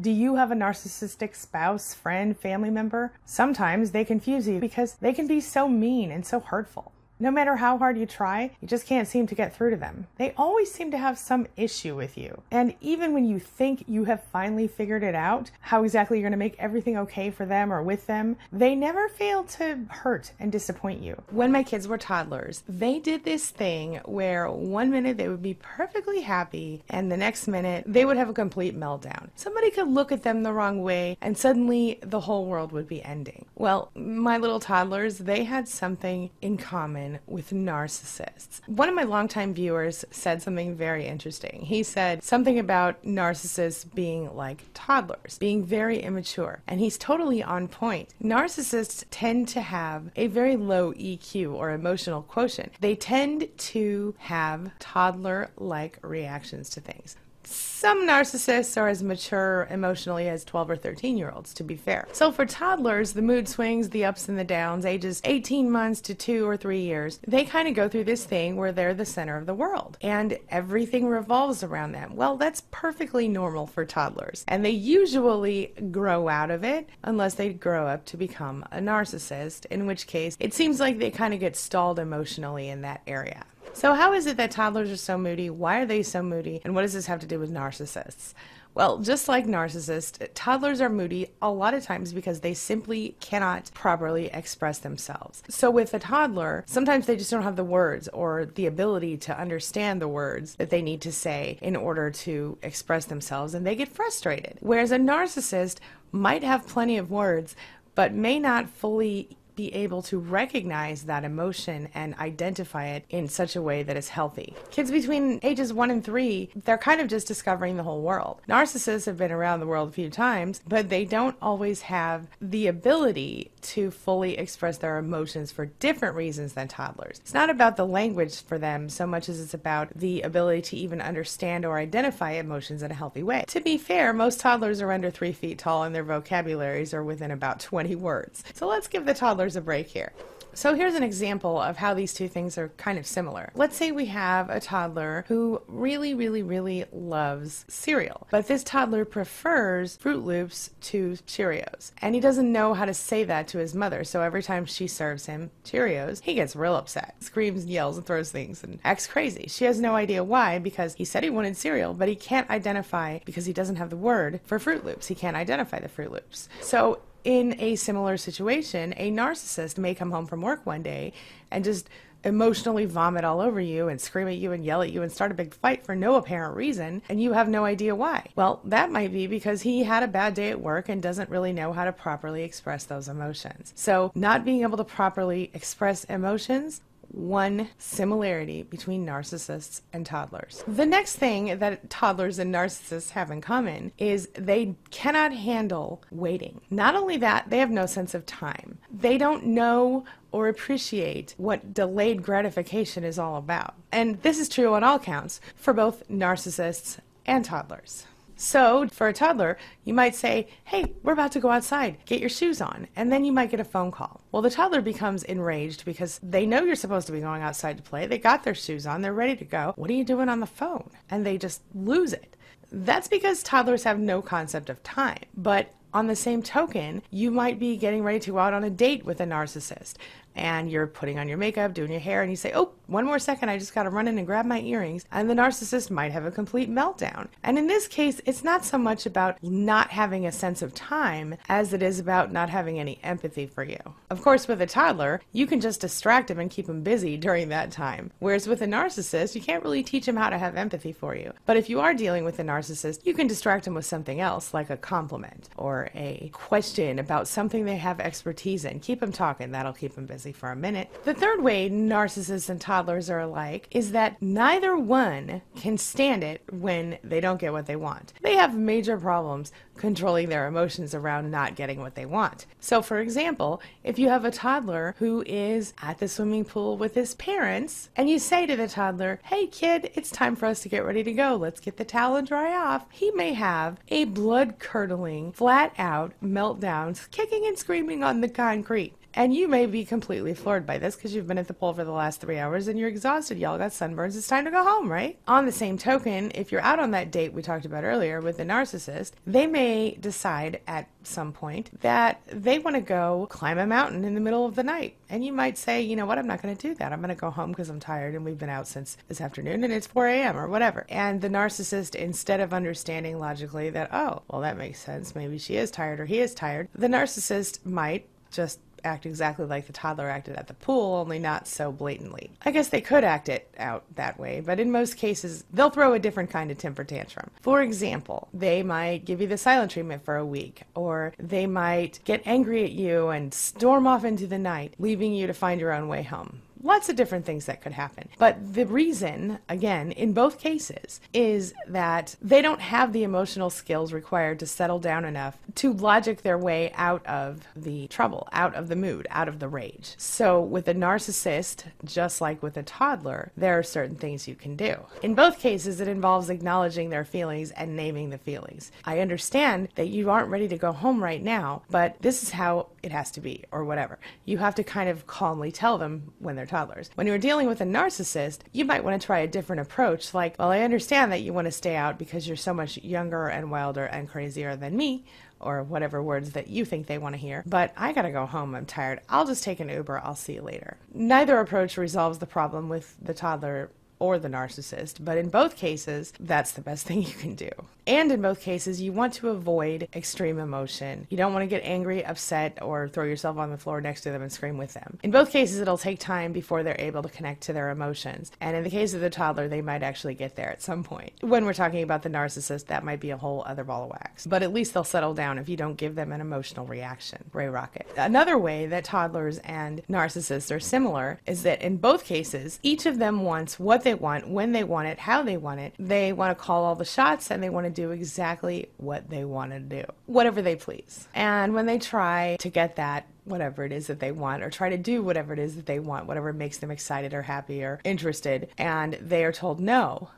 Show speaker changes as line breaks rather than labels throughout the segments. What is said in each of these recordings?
Do you have a narcissistic spouse, friend, family member? Sometimes they confuse you because they can be so mean and so hurtful. No matter how hard you try, you just can't seem to get through to them. They always seem to have some issue with you. And even when you think you have finally figured it out, how exactly you're going to make everything okay for them or with them, they never fail to hurt and disappoint you. When my kids were toddlers, they did this thing where one minute they would be perfectly happy and the next minute they would have a complete meltdown. Somebody could look at them the wrong way and suddenly the whole world would be ending. Well, my little toddlers, they had something in common with narcissists. One of my longtime viewers said something very interesting. He said something about narcissists being like toddlers, being very immature, and he's totally on point. Narcissists tend to have a very low EQ or emotional quotient. They tend to have toddler like reactions to things. Some narcissists are as mature emotionally as 12 or 13 year olds, to be fair. So for toddlers, the mood swings, the ups and the downs, ages 18 months to two or three years, they kind of go through this thing where they're the center of the world and everything revolves around them. Well, that's perfectly normal for toddlers. And they usually grow out of it unless they grow up to become a narcissist, in which case it seems like they kind of get stalled emotionally in that area. So, how is it that toddlers are so moody? Why are they so moody? And what does this have to do with narcissists? Well, just like narcissists, toddlers are moody a lot of times because they simply cannot properly express themselves. So, with a toddler, sometimes they just don't have the words or the ability to understand the words that they need to say in order to express themselves, and they get frustrated. Whereas a narcissist might have plenty of words, but may not fully be able to recognize that emotion and identify it in such a way that is healthy. Kids between ages one and three, they're kind of just discovering the whole world. Narcissists have been around the world a few times, but they don't always have the ability to fully express their emotions for different reasons than toddlers. It's not about the language for them so much as it's about the ability to even understand or identify emotions in a healthy way. To be fair, most toddlers are under three feet tall and their vocabularies are within about 20 words. So let's give the toddlers a break here. So here's an example of how these two things are kind of similar. Let's say we have a toddler who really, really, really loves cereal, but this toddler prefers Froot Loops to Cheerios. And he doesn't know how to say that to his mother, so every time she serves him Cheerios, he gets real upset, screams, and yells, and throws things, and acts crazy. She has no idea why, because he said he wanted cereal, but he can't identify because he doesn't have the word for Froot Loops. He can't identify the Froot Loops. So in a similar situation, a narcissist may come home from work one day and just emotionally vomit all over you and scream at you and yell at you and start a big fight for no apparent reason, and you have no idea why. Well, that might be because he had a bad day at work and doesn't really know how to properly express those emotions. So, not being able to properly express emotions one similarity between narcissists and toddlers. The next thing that toddlers and narcissists have in common is they cannot handle waiting. Not only that, they have no sense of time. They don't know or appreciate what delayed gratification is all about. And this is true on all counts for both narcissists and toddlers. So, for a toddler, you might say, Hey, we're about to go outside, get your shoes on. And then you might get a phone call. Well, the toddler becomes enraged because they know you're supposed to be going outside to play. They got their shoes on, they're ready to go. What are you doing on the phone? And they just lose it. That's because toddlers have no concept of time. But on the same token, you might be getting ready to go out on a date with a narcissist and you're putting on your makeup, doing your hair, and you say, Oh, one more second, I just got to run in and grab my earrings. And the narcissist might have a complete meltdown. And in this case, it's not so much about not having a sense of time as it is about not having any empathy for you. Of course, with a toddler, you can just distract him and keep him busy during that time. Whereas with a narcissist, you can't really teach him how to have empathy for you. But if you are dealing with a narcissist, you can distract him with something else, like a compliment or a question about something they have expertise in. Keep him talking, that'll keep him busy for a minute. The third way narcissists and toddlers are alike is that neither one can stand it when they don't get what they want. They have major problems controlling their emotions around not getting what they want. So, for example, if you have a toddler who is at the swimming pool with his parents, and you say to the toddler, Hey kid, it's time for us to get ready to go. Let's get the towel and dry off. He may have a blood curdling, flat out meltdown, kicking and screaming on the concrete. And you may be completely floored by this because you've been at the pool for the last three hours and you're exhausted. Y'all got sunburns. It's time to go home, right? On the same token, if you're out on that date we talked about earlier with the narcissist, they may decide at some point that they want to go climb a mountain in the middle of the night. And you might say, you know what, I'm not going to do that. I'm going to go home because I'm tired and we've been out since this afternoon and it's 4 a.m. or whatever. And the narcissist, instead of understanding logically that, oh, well, that makes sense, maybe she is tired or he is tired, the narcissist might just act exactly like the toddler acted at the pool, only not so blatantly. I guess they could act it out that way, but in most cases, they'll throw a different kind of temper tantrum. For example, they might give you the silent treatment for a week, or they might get angry at you and storm off into the night, leaving you to find your own way home lots of different things that could happen. But the reason, again, in both cases, is that they don't have the emotional skills required to settle down enough to logic their way out of the trouble, out of the mood, out of the rage. So, with a narcissist, just like with a toddler, there are certain things you can do. In both cases, it involves acknowledging their feelings and naming the feelings. I understand that you aren't ready to go home right now, but this is how it has to be, or whatever. You have to kind of calmly tell them when they're toddlers. When you're dealing with a narcissist, you might want to try a different approach, like, well, I understand that you want to stay out because you're so much younger and wilder and crazier than me, or whatever words that you think they want to hear. But I gotta go home. I'm tired. I'll just take an Uber. I'll see you later. Neither approach resolves the problem with the toddler or the narcissist, but in both cases, that's the best thing you can do. And in both cases, you want to avoid extreme emotion. You don't want to get angry, upset, or throw yourself on the floor next to them and scream with them. In both cases, it'll take time before they're able to connect to their emotions. And in the case of the toddler, they might actually get there at some point. When we're talking about the narcissist, that might be a whole other ball of wax. But at least they'll settle down if you don't give them an emotional reaction. Gray Rock it. Another way that toddlers and narcissists are similar is that in both cases, each of them wants what they want, when they want it, how they want it. They want to call all the shots and they want to do exactly what they want to do, whatever they please. And when they try to get that, whatever it is that they want, or try to do whatever it is that they want, whatever makes them excited or happy or interested, and they are told no,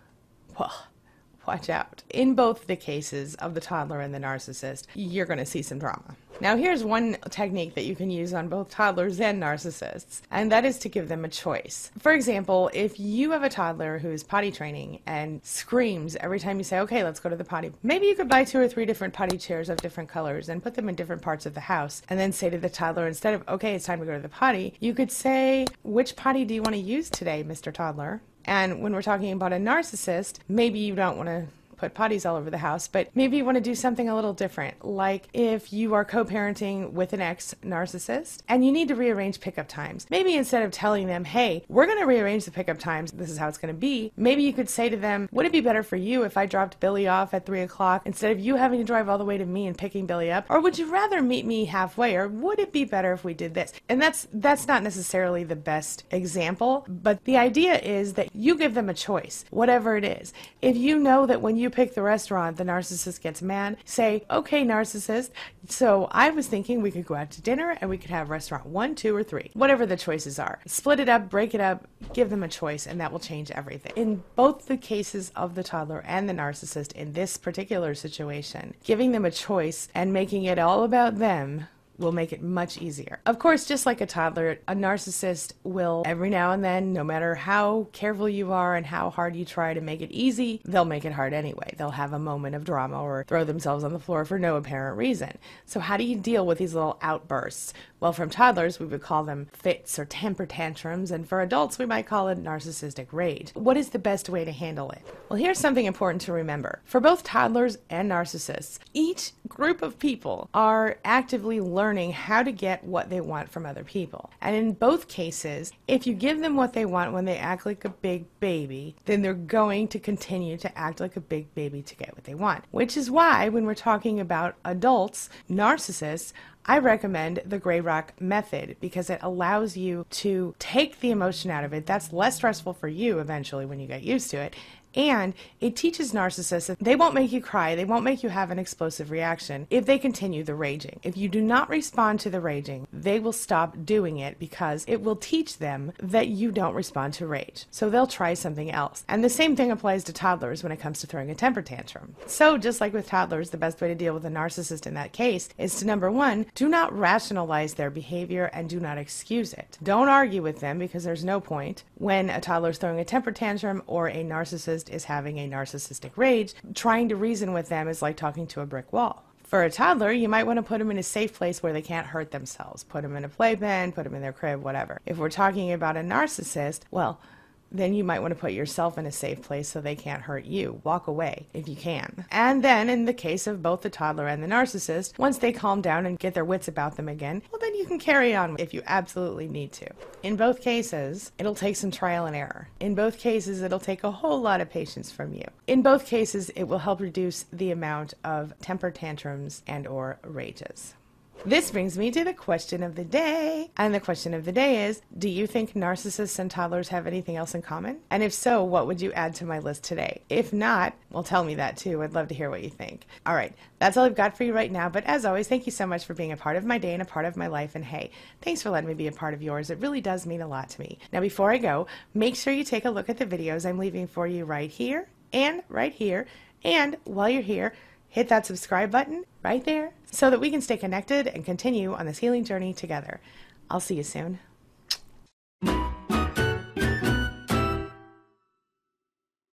well, watch out. In both the cases of the toddler and the narcissist, you're going to see some drama. Now, here's one technique that you can use on both toddlers and narcissists, and that is to give them a choice. For example, if you have a toddler who's potty training and screams every time you say, okay, let's go to the potty, maybe you could buy two or three different potty chairs of different colors and put them in different parts of the house, and then say to the toddler, instead of, okay, it's time to go to the potty, you could say, which potty do you want to use today, Mr. Toddler? And when we're talking about a narcissist, maybe you don't want to put potties all over the house, but maybe you want to do something a little different. Like if you are co parenting with an ex narcissist and you need to rearrange pickup times, maybe instead of telling them, hey, we're going to rearrange the pickup times, this is how it's going to be, maybe you could say to them, would it be better for you if I dropped Billy off at three o'clock instead of you having to drive all the way to me and picking Billy up? Or would you rather meet me halfway? Or would it be better if we did this? And that's that's not necessarily the best example, but the idea is that you give them a choice, whatever it is. If you know that when you pick the restaurant, the narcissist gets mad. Say, okay, narcissist, so I was thinking we could go out to dinner and we could have restaurant one, two, or three, whatever the choices are. Split it up, break it up, give them a choice, and that will change everything. In both the cases of the toddler and the narcissist in this particular situation, giving them a choice and making it all about them will make it much easier. Of course, just like a toddler, a narcissist will every now and then, no matter how careful you are and how hard you try to make it easy, they'll make it hard anyway. They'll have a moment of drama or throw themselves on the floor for no apparent reason. So, how do you deal with these little outbursts? Well, from toddlers, we would call them fits or temper tantrums, and for adults, we might call it narcissistic rage. What is the best way to handle it? Well, here's something important to remember. For both toddlers and narcissists, each group of people are actively learning how to get what they want from other people. And in both cases, if you give them what they want when they act like a big baby, then they're going to continue to act like a big baby to get what they want. Which is why, when we're talking about adults, narcissists I recommend the Gray Rock method because it allows you to take the emotion out of it. That's less stressful for you eventually when you get used to it And it teaches narcissists that they won't make you cry, they won't make you have an explosive reaction if they continue the raging. If you do not respond to the raging, they will stop doing it because it will teach them that you don't respond to rage. So they'll try something else. And the same thing applies to toddlers when it comes to throwing a temper tantrum. So, just like with toddlers, the best way to deal with a narcissist in that case is to number one, do not rationalize their behavior and do not excuse it. Don't argue with them because there's no point when a toddler is throwing a temper tantrum or a narcissist is having a narcissistic rage. Trying to reason with them is like talking to a brick wall. For a toddler, you might want to put them in a safe place where they can't hurt themselves. Put them in a playpen, put them in their crib, whatever. If we're talking about a narcissist, well, then you might want to put yourself in a safe place so they can't hurt you. Walk away if you can. And then, in the case of both the toddler and the narcissist, once they calm down and get their wits about them again, well, then you can carry on if you absolutely need to. In both cases, it'll take some trial and error. In both cases, it'll take a whole lot of patience from you. In both cases, it will help reduce the amount of temper tantrums and or rages. This brings me to the question of the day. And the question of the day is Do you think narcissists and toddlers have anything else in common? And if so, what would you add to my list today? If not, well, tell me that too. I'd love to hear what you think. All right, that's all I've got for you right now. But as always, thank you so much for being a part of my day and a part of my life. And hey, thanks for letting me be a part of yours. It really does mean a lot to me. Now, before I go, make sure you take a look at the videos I'm leaving for you right here and right here. And while you're here, hit that subscribe button right there so that we can stay connected and continue on this healing journey together. I'll see you soon.